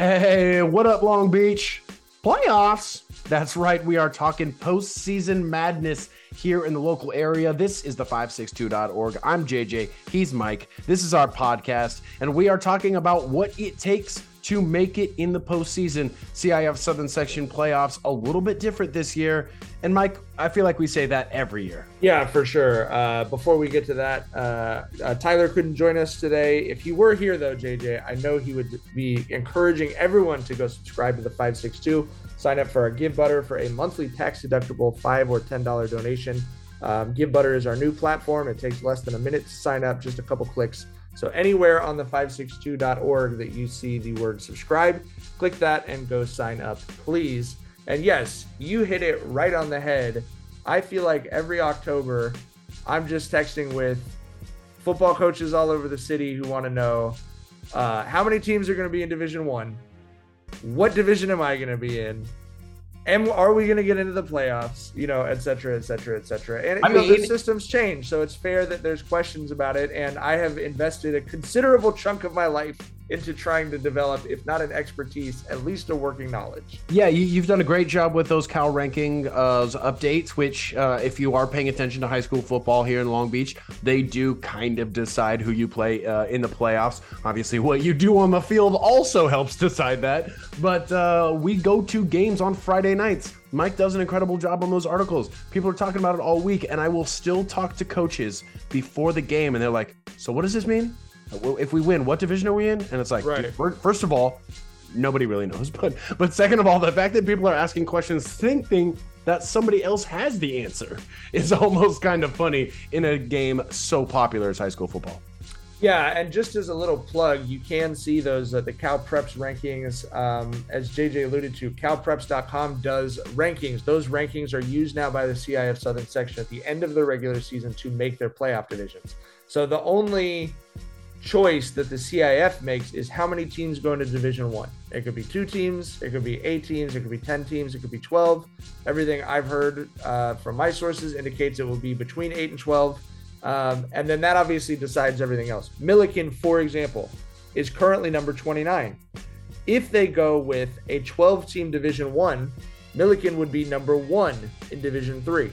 Hey, what up, Long Beach? Playoffs. That's right. We are talking postseason madness here in the local area. This is the 562.org. I'm JJ. He's Mike. This is our podcast, and we are talking about what it takes to make it in the postseason. CIF Southern Section playoffs a little bit different this year. And Mike, I feel like we say that every year. Yeah, for sure. Uh, before we get to that, uh, uh, Tyler couldn't join us today. If he were here, though, JJ, I know he would be encouraging everyone to go subscribe to the 562. Sign up for our Givebutter for a monthly tax deductible five or ten dollar donation. Um, Givebutter is our new platform. It takes less than a minute to sign up, just a couple clicks. So anywhere on the 562.org that you see the word subscribe, click that and go sign up, please. And yes, you hit it right on the head. I feel like every October, I'm just texting with football coaches all over the city who want to know uh, how many teams are going to be in Division One. What division am I going to be in? And are we going to get into the playoffs? You know, et cetera, et cetera, et cetera. And I mean, know, the systems change, so it's fair that there's questions about it. And I have invested a considerable chunk of my life into trying to develop, if not an expertise, at least a working knowledge. Yeah, you, have done a great job with those Cal ranking uh, updates, which, uh, if you are paying attention to high school football here in Long Beach, they do kind of decide who you play uh, in the playoffs. Obviously, what you do on the field also helps decide that. But uh, we go to games on Friday nights. Mike does an incredible job on those articles. People are talking about it all week, and I will still talk to coaches before the game, and they're like, So, what does this mean? If we win, what division are we in? And it's like, right. first of all, nobody really knows. But but second of all, the fact that people are asking questions thinking that somebody else has the answer is almost kind of funny in a game so popular as high school football. Yeah, and just as a little plug, you can see those uh, the Cal Preps rankings. Um, as JJ alluded to, CalPreps.com does rankings. Those rankings are used now by the CIF Southern section at the end of the regular season to make their playoff divisions. So the only choice that the CIF makes is how many teams go into Division One. It could be two teams, it could be eight teams, it could be ten teams, it could be twelve. Everything I've heard uh, from my sources indicates it will be between eight and twelve, um, and then that obviously decides everything else. Millikan, for example, is currently number twenty-nine. If they go with a twelve-team Division One, Millikan would be number one in Division Three.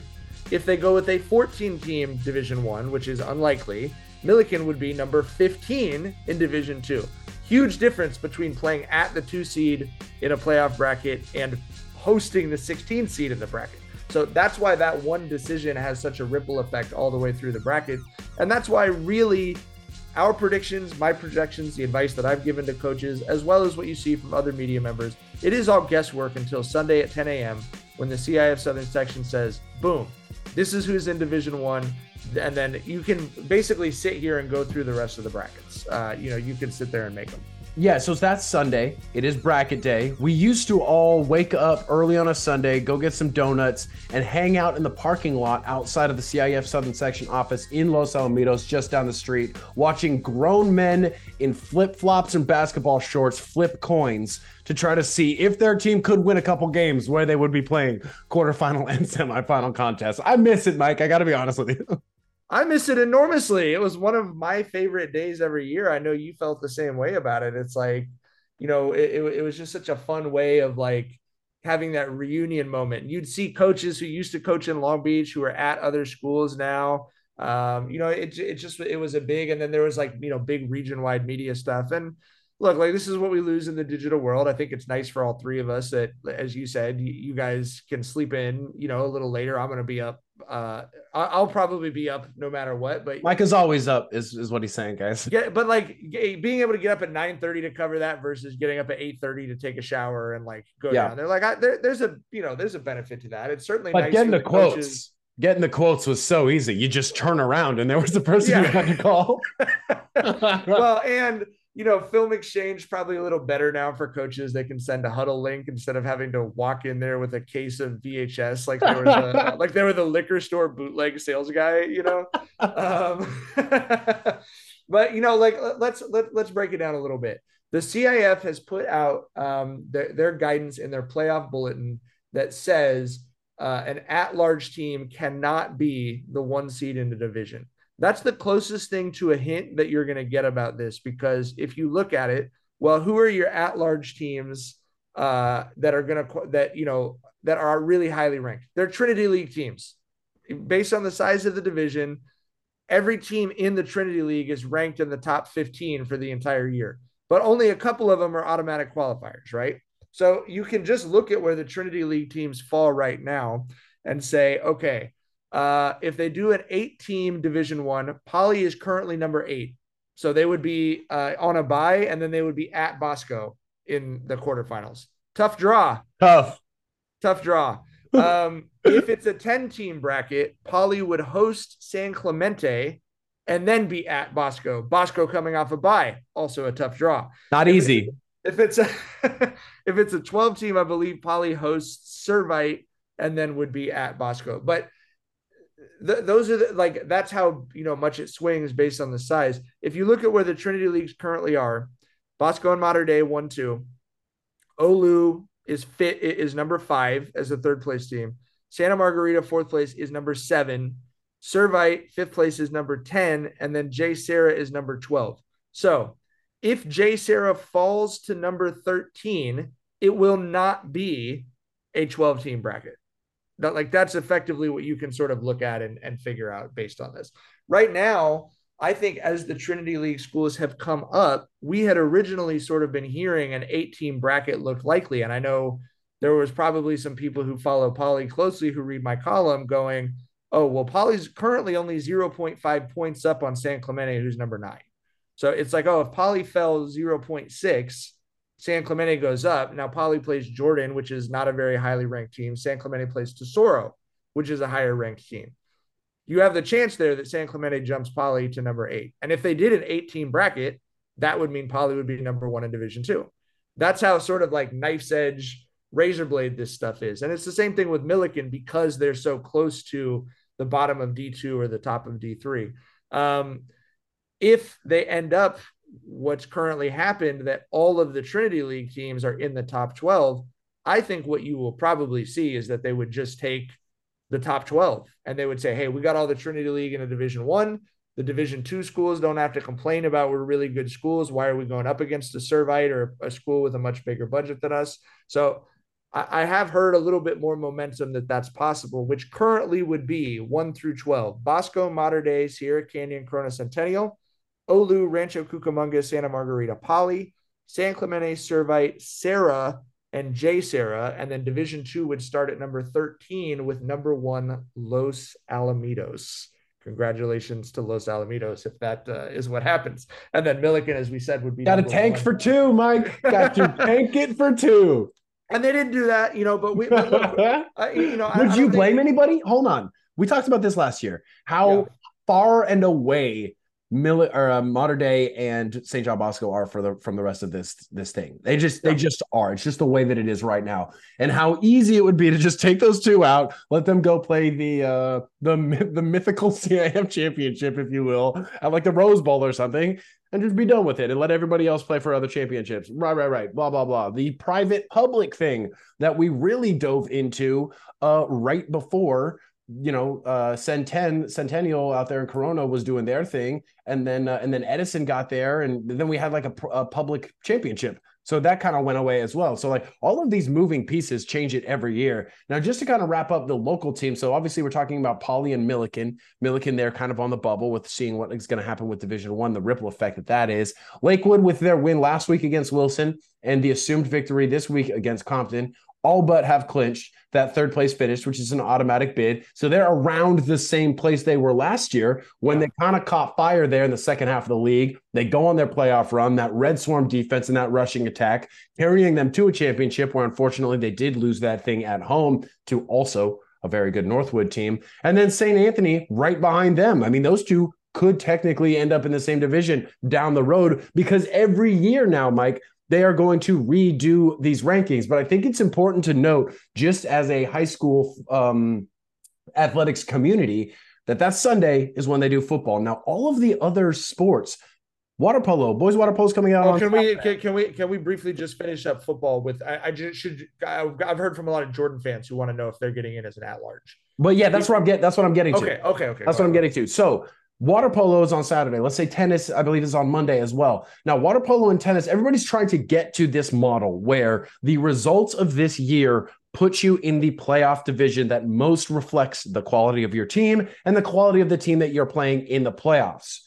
If they go with a 14 team Division 1, which is unlikely, Millikan would be number 15 in Division 2. Huge difference between playing at the two seed in a playoff bracket and hosting the 16 seed in the bracket. So that's why that one decision has such a ripple effect all the way through the bracket. And that's why, really, our predictions, my projections, the advice that I've given to coaches, as well as what you see from other media members, it is all guesswork until Sunday at 10 a.m. when the CIF Southern section says, boom, this is who's in Division One and then you can basically sit here and go through the rest of the brackets. Uh, you know, you can sit there and make them. Yeah, so that's Sunday. It is bracket day. We used to all wake up early on a Sunday, go get some donuts, and hang out in the parking lot outside of the CIF Southern Section office in Los Alamitos, just down the street, watching grown men in flip flops and basketball shorts flip coins to try to see if their team could win a couple games where they would be playing quarterfinal and semifinal contests. I miss it, Mike. I got to be honest with you. I miss it enormously. It was one of my favorite days every year. I know you felt the same way about it. It's like, you know, it, it, it was just such a fun way of like having that reunion moment. You'd see coaches who used to coach in Long Beach who are at other schools now. Um, you know, it, it just, it was a big, and then there was like, you know, big region wide media stuff. And look, like this is what we lose in the digital world. I think it's nice for all three of us that, as you said, you, you guys can sleep in, you know, a little later. I'm going to be up uh I'll probably be up no matter what. But Mike is always up, is, is what he's saying, guys. Yeah, but like being able to get up at 9 30 to cover that versus getting up at 8 30 to take a shower and like go yeah. down there. Like I, there, there's a you know, there's a benefit to that. It's certainly but nice getting the, the quotes. Coaches. Getting the quotes was so easy. You just turn around and there was the person yeah. you had to call. well, and you know, film exchange probably a little better now for coaches. They can send a Hudl link instead of having to walk in there with a case of VHS, like they were the, like they were the liquor store bootleg sales guy, you know. um, but you know, like let's let, let's break it down a little bit. The CIF has put out um, their, their guidance in their playoff bulletin that says uh, an at-large team cannot be the one seed in the division. That's the closest thing to a hint that you're going to get about this because if you look at it, well, who are your at-large teams uh, that are going to that you know that are really highly ranked? They're Trinity League teams, based on the size of the division. Every team in the Trinity League is ranked in the top 15 for the entire year, but only a couple of them are automatic qualifiers, right? So you can just look at where the Trinity League teams fall right now and say, okay, uh, if they do an eight-team Division One, Poly is currently number eight. So they would be uh, on a bye, and then they would be at Bosco in the quarterfinals. Tough draw. Tough. Tough draw. Um, if it's a 10 team bracket, Poly would host San Clemente and then be at Bosco. Bosco coming off a bye, also a tough draw. Not if easy. If it's a if it's a 12 team, I believe Poly hosts Servite and then would be at Bosco. But th- those are the, like that's how you know much it swings based on the size. If you look at where the Trinity leagues currently are, Bosco and Mater Dei one two, Olu is fit is number five as a third place team. Santa Margarita fourth place is number seven. Servite fifth place is number ten, and then JSerra is number twelve. So if JSerra falls to number thirteen, it will not be a 12 team bracket that like that's effectively what you can sort of look at and, and figure out based on this. Right now, I think as the Trinity League schools have come up, we had originally sort of been hearing an eight team bracket looked likely. And I know there was probably some people who follow Poly closely who read my column going, oh, well, Poly's currently only 0.5 points up on San Clemente, who's number nine. So it's like, oh, if Poly fell 0.6, San Clemente goes up. Now Poly plays Jordan, which is not a very highly ranked team. San Clemente plays Tesoro, which is a higher ranked team. You have the chance there that San Clemente jumps Poly to number eight. And if they did an eight team bracket, that would mean Poly would be number one in Division Two. That's how sort of like knife's edge, razor blade this stuff is. And it's the same thing with Millikan because they're so close to the bottom of D2 or the top of D3. Um, if they end up what's currently happened that all of the Trinity League teams are in the top 12, I think what you will probably see is that they would just take the top 12 and they would say, hey, we got all the Trinity League in a Division One. The Division Two schools don't have to complain about we're really good schools. Why are we going up against a Servite or a school with a much bigger budget than us? So I, I have heard a little bit more momentum that that's possible, which currently would be one through 12 Bosco, Mater Dei, Sierra Canyon, Corona Centennial. Olu, Rancho Cucamonga, Santa Margarita, Poly, San Clemente, Servite, Serra, and JSerra. And then Division Two would start at number 13 with number one, Los Alamitos. Congratulations to Los Alamitos if that uh, is what happens. And then Millikan, as we said, would be got a tank one. for two, Mike. Got to tank it for two. And they didn't do that, you know. But we, but look, uh, you know, would I, you I blame think... anybody? Hold on, we talked about this last year. How yeah. far and away Mil- or uh, Mater Dei and St. John Bosco are for the from the rest of this this thing. They just they just are. It's just the way that it is right now, and how easy it would be to just take those two out, let them go play the uh the the mythical CIM championship, if you will, at like the Rose Bowl or something, and just be done with it and let everybody else play for other championships. Right, right, right. Blah blah blah. The private public thing that we really dove into uh right before you know, uh, Centen Centennial out there in Corona was doing their thing, and then uh, and then Edison got there, and then we had like a, a public championship. So that kind of went away as well. So like all of these moving pieces change it every year. Now, just to kind of wrap up the local team. So obviously we're talking about Poly and Millikan. Millikan they're kind of on the bubble with seeing what is going to happen with Division One, the ripple effect that that is. Lakewood with their win last week against Wilson and the assumed victory this week against Compton all but have clinched that third place finish, which is an automatic bid. So they're around the same place they were last year when they kind of caught fire there in the second half of the league. They go on their playoff run, that red swarm defense and that rushing attack, carrying them to a championship where unfortunately they did lose that thing at home to also a very good Northwood team. And then St. Anthony right behind them. I mean, those two could technically end up in the same division down the road because every year now, Mike, they are going to redo these rankings. But I think it's important to note, just as a high school um, athletics community, that that Sunday is when they do football. Now, all of the other sports, water polo, boys water polo is coming out. Oh, can we can, can, we can we briefly just finish up football with? I, I just should. I've heard from a lot of Jordan fans who want to know if they're getting in as an at large. But yeah, that's what I'm getting. That's what I'm getting to. Okay, okay, okay. That's what I'm getting to. So Water polo is on Saturday. Let's say tennis, I believe, is on Monday as well. Now, water polo and tennis, everybody's trying to get to this model where the results of this year put you in the playoff division that most reflects the quality of your team and the quality of the team that you're playing in the playoffs.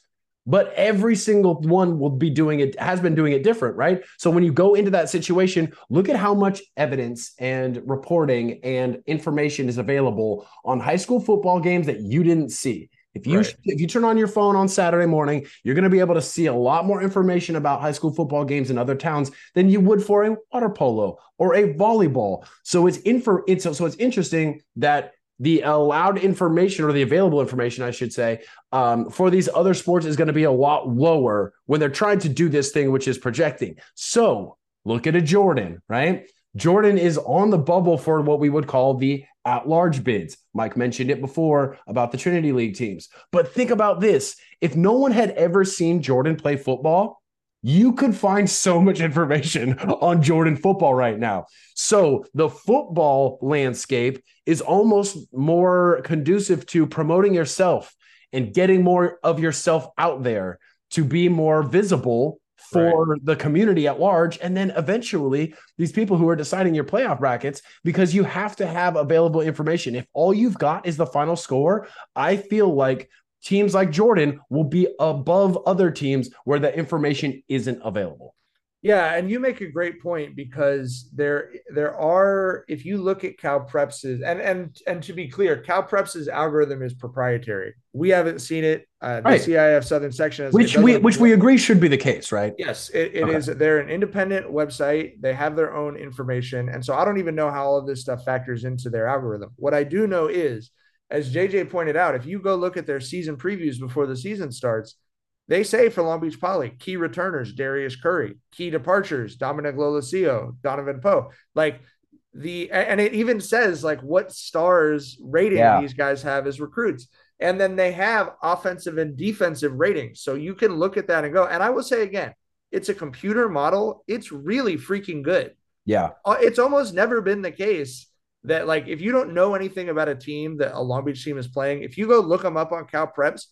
But every single one will be doing it, has been doing it different, right? So when you go into that situation, look at how much evidence and reporting and information is available on high school football games that you didn't see. If you right. if you turn on your phone on Saturday morning, you're going to be able to see a lot more information about high school football games in other towns than you would for a water polo or a volleyball. So it's info it's so it's interesting that the allowed information or the available information, I should say, um, for these other sports is going to be a lot lower when they're trying to do this thing, which is projecting. So look at a Jordan, right? Jordan is on the bubble for what we would call the at large bids. Mike mentioned it before about the Trinity League teams. But think about this if no one had ever seen Jordan play football, you could find so much information on Jordan football right now. So the football landscape is almost more conducive to promoting yourself and getting more of yourself out there to be more visible for right. the community at large. And then eventually, these people who are deciding your playoff brackets, because you have to have available information. If all you've got is the final score, I feel like teams like Jordan will be above other teams where the information isn't available. Yeah, and you make a great point because there there are if you look at Cal Preps's and and and to be clear, Cal Preps's algorithm is proprietary. We haven't seen it. Uh, the. CIF Southern section, which we which we agree should be the case, right? Yes, it, it okay. is. They're an independent website. They have their own information, and so I don't even know how all of this stuff factors into their algorithm. What I do know is, as JJ pointed out, if you go look at their season previews before the season starts they say for Long Beach Poly, key returners, Darius Curry, key departures, Dominic Lolesio, Donovan Poe. Like the and it even says like what stars rating yeah. these guys have as recruits. And then they have offensive and defensive ratings. So you can look at that and go. And I will say again, it's a computer model. It's really freaking good. Yeah. Uh, it's almost never been the case that like if you don't know anything about a team that a Long Beach team is playing, if you go look them up on Cal Preps,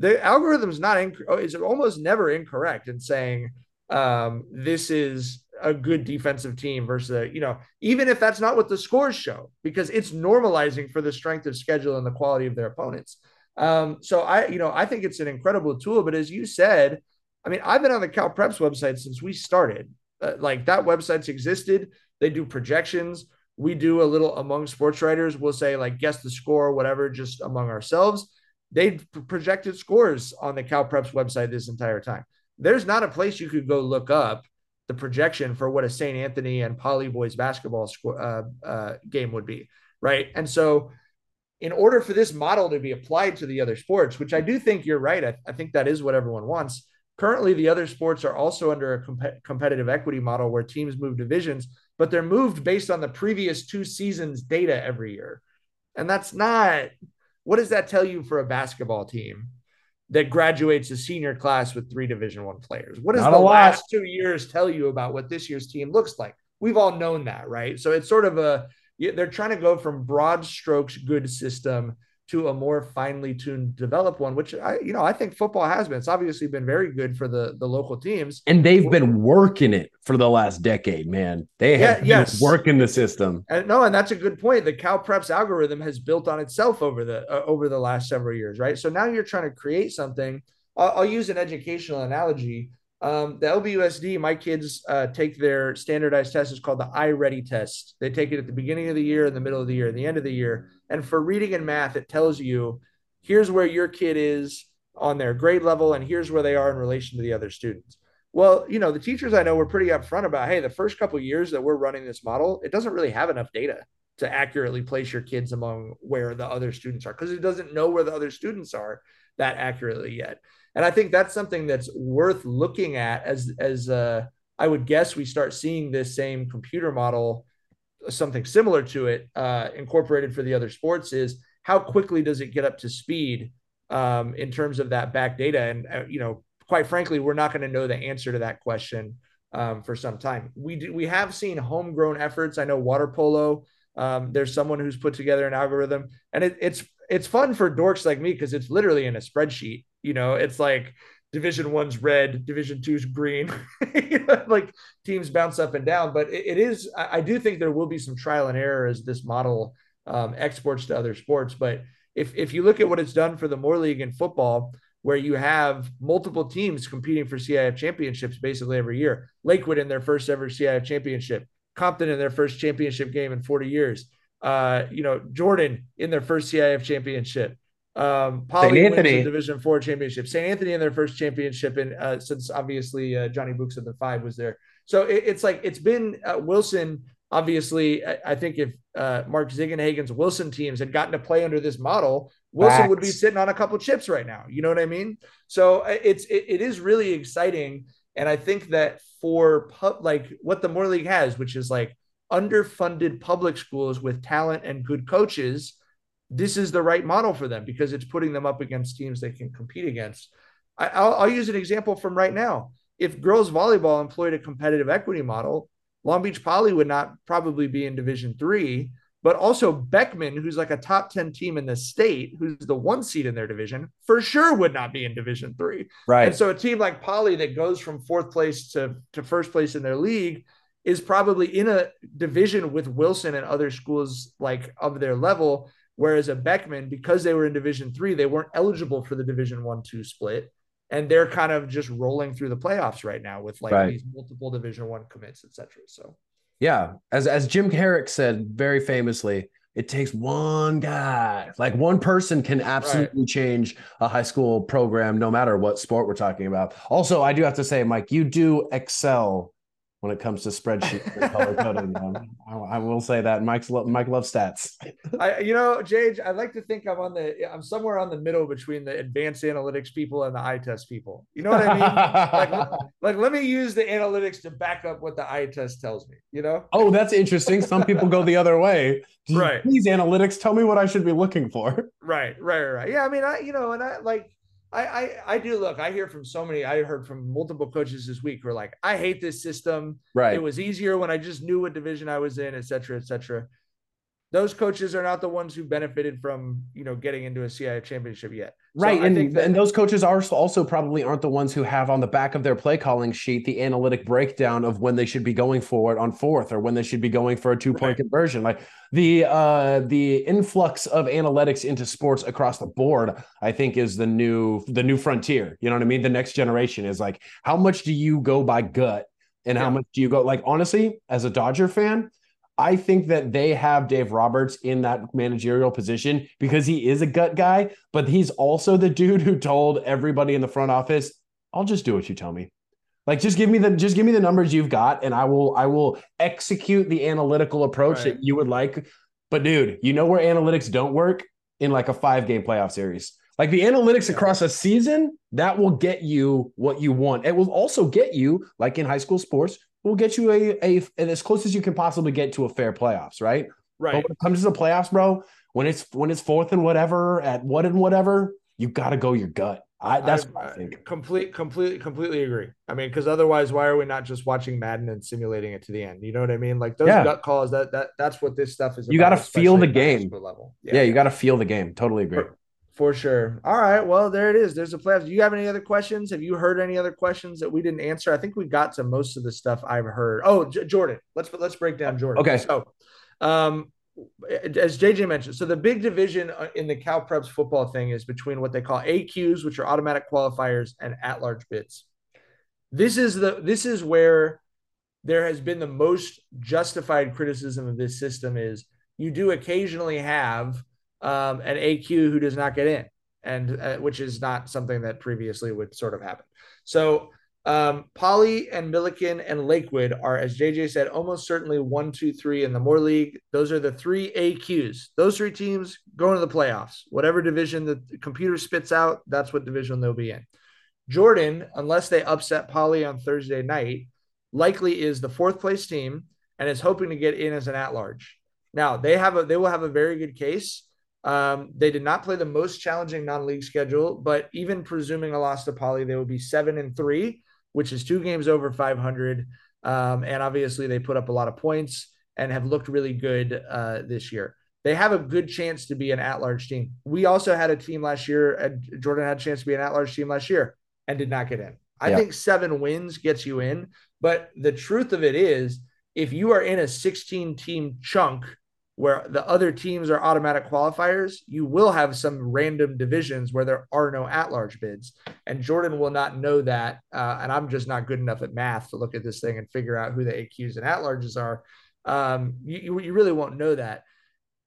the algorithm is not inc- oh, is almost never incorrect in saying um, this is a good defensive team versus a, you know even if that's not what the scores show because it's normalizing for the strength of schedule and the quality of their opponents. Um, so i you know i think it's an incredible tool but as you said i mean i've been on the cal preps website since we started. Uh, like that website's existed. They do projections. We do a little among sports writers. We'll say like guess the score whatever just among ourselves they projected scores on the Cal Preps website this entire time. There's not a place you could go look up the projection for what a St. Anthony and Poly boys basketball uh, uh, game would be, right? And so, in order for this model to be applied to the other sports, which I do think you're right, I, I think that is what everyone wants. Currently, the other sports are also under a comp- competitive equity model where teams move divisions, but they're moved based on the previous two seasons' data every year. And that's not what does that tell you for a basketball team that graduates a senior class with three Division One players? What does Not the last two years tell you about what this year's team looks like? We've all known that, right? So it's sort of a they're trying to go from broad strokes good system to a more finely tuned developed one which i you know i think football has been it's obviously been very good for the the local teams and they've been working it for the last decade man they have yeah, yes. working the system and no and that's a good point the cal preps algorithm has built on itself over the uh, over the last several years right so now you're trying to create something I'll, I'll use an educational analogy um, the LBUSD, my kids uh, take their standardized test. It's called the iReady test. They take it at the beginning of the year, in the middle of the year, and the end of the year. And for reading and math, it tells you here's where your kid is on their grade level, and here's where they are in relation to the other students. Well, you know, the teachers I know were pretty upfront about, hey, the first couple years that we're running this model, it doesn't really have enough data to accurately place your kids among where the other students are because it doesn't know where the other students are that accurately yet. And I think that's something that's worth looking at as as uh, I would guess we start seeing this same computer model, something similar to it, uh, incorporated for the other sports. Is how quickly does it get up to speed um, in terms of that back data? And uh, you know, quite frankly, we're not going to know the answer to that question um, for some time. We do, we have seen homegrown efforts. I know water polo Um, there's someone who's put together an algorithm, and it, it's it's fun for dorks like me because it's literally in a spreadsheet. You know, it's like Division One's red, Division Two's green. like teams bounce up and down, but it, it is. I, I, do think there will be some trial and error as this model um, exports to other sports. But if if you look at what it's done for the Moore League in football, where you have multiple teams competing for CIF championships basically every year, Lakewood in their first ever CIF championship, Compton in their first championship game in 40 years. Uh, you know, Jordan in their first CIF championship. Um, Poly wins the Division Four championship. St. Anthony in their first championship, and uh, since obviously uh, Johnny Books of the Five was there, so it, it's like it's been uh, Wilson. Obviously, I, I think if uh, Mark Ziegenhagen's Wilson teams had gotten to play under this model, Wilson Facts. would be sitting on a couple chips right now. You know what I mean? So uh, it's it, it is really exciting, and I think that for pu- like what the Moore League has, which is like underfunded public schools with talent and good coaches, this is the right model for them because it's putting them up against teams they can compete against. I, will I'll use an example from right now. If girls volleyball employed a competitive equity model, Long Beach Poly would not probably be in Division three, but also Beckman, who's like a top 10 team in the state, who's the one seed in their division, for sure would not be in Division three. Right. And so a team like Poly that goes from fourth place to, to first place in their league is probably in a division with Wilson and other schools like of their level. Whereas a Beckman, because they were in Division three, they weren't eligible for the Division one two split. And they're kind of just rolling through the playoffs right now with like right. these multiple Division one commits, etc. So yeah, as as Jim Carrick said very famously, it takes one guy, like one person can absolutely right. change a high school program, no matter what sport we're talking about. Also, I do have to say, Mike, you do excel when it comes to spreadsheet color coding. Um, I, I, will say that Mike's lo- Mike loves stats. I, you know, Jage, I like to think I'm on the I'm somewhere on the middle between the advanced analytics people and the eye test people. You know what I mean? like, like, let me use the analytics to back up what the eye test tells me. You know? Oh, that's interesting. Some people go the other way. Right. These analytics tell me what I should be looking for. Right, right, right. Yeah, I mean, I you know, and I like I, I I do look. I hear from so many. I heard from multiple coaches this week who are like, "I hate this system. Right. It was easier when I just knew what division I was in, et cetera, et cetera." those coaches are not the ones who benefited from you know getting into a CIF championship yet. Right, so and that, and those coaches are also probably aren't the ones who have on the back of their play calling sheet the analytic breakdown of when they should be going for it on fourth or when they should be going for a two point right. conversion. Like the uh the influx of analytics into sports across the board, I think is the new the new frontier. You know what I mean? The next generation is like how much do you go by gut and yeah. how much do you go like honestly as a Dodger fan? I think that they have Dave Roberts in that managerial position because he is a gut guy, but he's also the dude who told everybody in the front office, "I'll just do what you tell me." Like just give me the just give me the numbers you've got and I will I will execute the analytical approach right. that you would like. But dude, you know where analytics don't work in like a 5 game playoff series. Like the analytics across a season, that will get you what you want. It will also get you like in high school sports, will get you a, a, as close as you can possibly get to a fair playoffs, right? Right. But when it comes to the playoffs, bro, when it's when it's fourth and whatever at what and whatever, you got to go your gut. I that's I, what I think. Complete, completely, completely agree. I mean, because otherwise, why are we not just watching Madden and simulating it to the end? You know what I mean? Like those yeah. gut calls. That that that's what this stuff is. You got to feel the game. Level. Yeah, yeah you got to feel the game. Totally agree. For, sure. All right. Well, there it is. There's a playoffs. Do you have any other questions? Have you heard any other questions that we didn't answer? I think we got to most of the stuff I've heard. Oh, J- Jordan. Let's let's break down Jordan. Okay. So, um, as JJ mentioned, so the big division uh, in the Cal Preps football thing is between what they call AQs, which are automatic qualifiers, and at-large bids. This is the this is where there has been the most justified criticism of this system. Is you do occasionally have um, an AQ who does not get in, and uh, which is not something that previously would sort of happen. So um, Poly and Millikan and Lakewood are, as JJ said, almost certainly one, two, three in the Moore League. Those are the three AQs. Those three teams going to the playoffs. Whatever division the computer spits out, that's what division they'll be in. Jordan, unless they upset Poly on Thursday night, likely is the fourth place team and is hoping to get in as an at large. Now they have a they will have a very good case um, they did not play the most challenging non-league schedule, but even presuming a loss to Poly, they will be seven and three, which is two games over 500. Um, and obviously, they put up a lot of points, and have looked really good uh, this year. They have a good chance to be an at-large team. We also had a team last year, and Jordan had a chance to be an at-large team last year and did not get in. I yeah. think seven wins gets you in, but the truth of it is, if you are in a 16 team chunk where the other teams are automatic qualifiers, you will have some random divisions where there are no at large bids. And Jordan will not know that. Uh, and I'm just not good enough at math to look at this thing and figure out who the AQs and at larges are. Um, you, you really won't know that.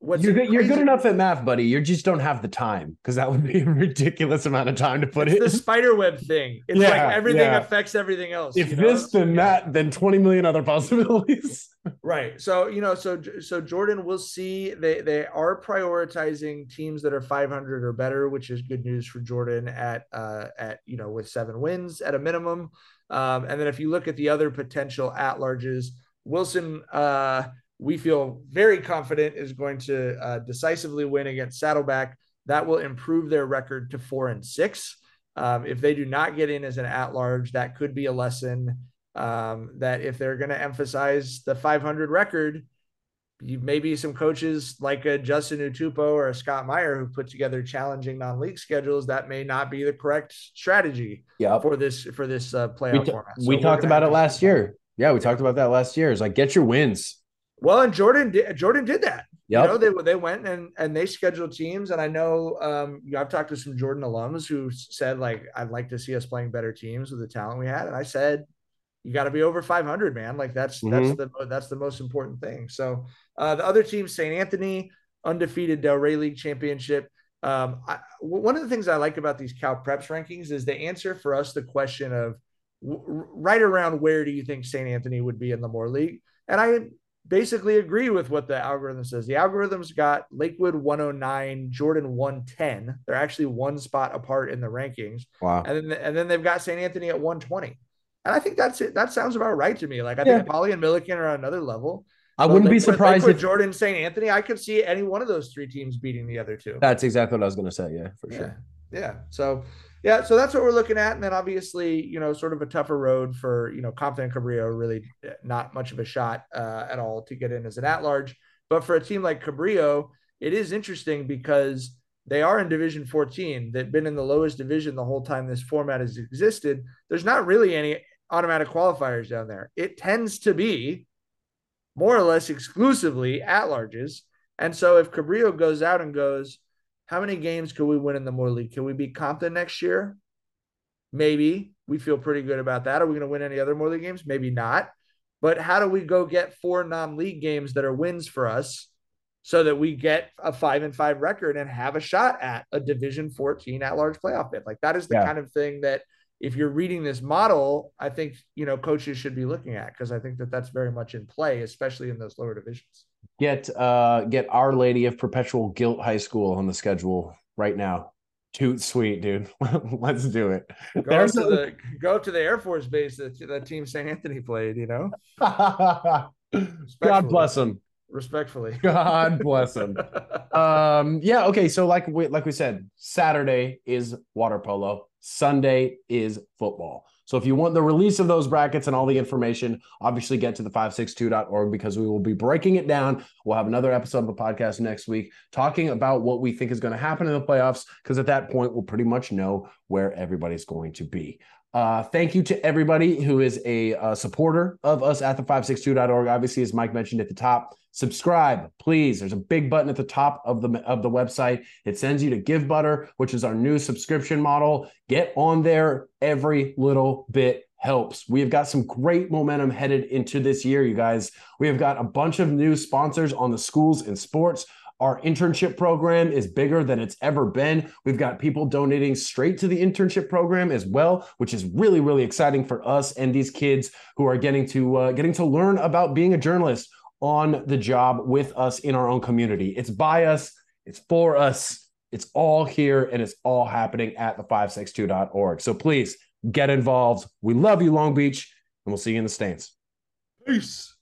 What's you're, good, you're good enough at math, buddy. You just don't have the time because that would be a ridiculous amount of time to put it's it. The spider web thing. It's yeah, like everything yeah. affects everything else. If this, know? then yeah. that, then 20 million other possibilities. right. So, you know, so so Jordan will see they they are prioritizing teams that are 500 or better, which is good news for Jordan at uh at you know with seven wins at a minimum. Um, and then if you look at the other potential at larges, Wilson uh we feel very confident is going to uh, decisively win against Saddleback. That will improve their record to four and six. Um, if they do not get in as an at large, that could be a lesson um, that if they're going to emphasize the 500 record, you, maybe some coaches like a Justin Utupo or a Scott Meyer who put together challenging non-league schedules that may not be the correct strategy yep. for this for this uh, playoff we t- format. So we talked about it last year. Yeah, we talked about that last year. It's like get your wins. Well, and Jordan did, Jordan did that. Yep. You know, they they went and and they scheduled teams, and I know um, you know, I've talked to some Jordan alums who said like I'd like to see us playing better teams with the talent we had, and I said you got to be over 500, man. Like that's mm-hmm. that's the that's the most important thing. So uh, the other team, St. Anthony, undefeated Del Rey League championship. Um, I, one of the things I like about these Cal Preps rankings is they answer for us the question of w- right around where do you think St. Anthony would be in the Moore League, and I basically agree with what the algorithm says. The algorithm's got Lakewood 109, Jordan 110. They're actually one spot apart in the rankings. Wow. And then and then they've got St. Anthony at 120. And I think that's it. That sounds about right to me. Like I yeah. think Poly and Millikan are on another level. I wouldn't Lakewood, be surprised Lakewood, if Jordan St. Anthony. I could see any one of those three teams beating the other two. That's exactly what I was going to say. Yeah, for yeah. sure. Yeah. So yeah, so that's what we're looking at. And then obviously, you know, sort of a tougher road for, you know, Confident Cabrillo, really not much of a shot uh, at all to get in as an at large. But for a team like Cabrillo, it is interesting because they are in Division 14. They've been in the lowest division the whole time this format has existed. There's not really any automatic qualifiers down there. It tends to be more or less exclusively at larges. And so if Cabrillo goes out and goes, how many games could we win in the Moore League? Can we beat Compton next year? Maybe. We feel pretty good about that. Are we going to win any other Moore League games? Maybe not. But how do we go get four non-league games that are wins for us so that we get a five and five record and have a shot at a division 14 at large playoff bid? Like that is the yeah. kind of thing that if you're reading this model, I think, you know, coaches should be looking at because I think that that's very much in play, especially in those lower divisions get uh get Our Lady of Perpetual Guilt High School on the schedule right now. Toot sweet, dude. Let's do it. Go There's to a... the go to the Air Force base that that Team St. Anthony played. You know. God bless them. Respectfully. God bless them. um. Yeah. Okay. So like we like we said, Saturday is water polo. Sunday is football. So if you want the release of those brackets and all the information, obviously get to the 562.org because we will be breaking it down. We'll have another episode of the podcast next week talking about what we think is going to happen in the playoffs because at that point we'll pretty much know where everybody's going to be. Uh, thank you to everybody who is a, a supporter of us at the 562.org. Obviously, as Mike mentioned at the top, subscribe, please. There's a big button at the top of the of the website. It sends you to Givebutter, which is our new subscription model. Get on there. Every little bit helps. We have got some great momentum headed into this year, you guys. We have got a bunch of new sponsors on the schools and sports. Our internship program is bigger than it's ever been. We've got people donating straight to the internship program as well, which is really, really exciting for us and these kids who are getting to uh, getting to learn about being a journalist on the job with us in our own community. It's by us, it's for us, it's all here, and it's all happening at the 562.org. So please get involved. We love you, Long Beach, and we'll see you in the stands. Peace.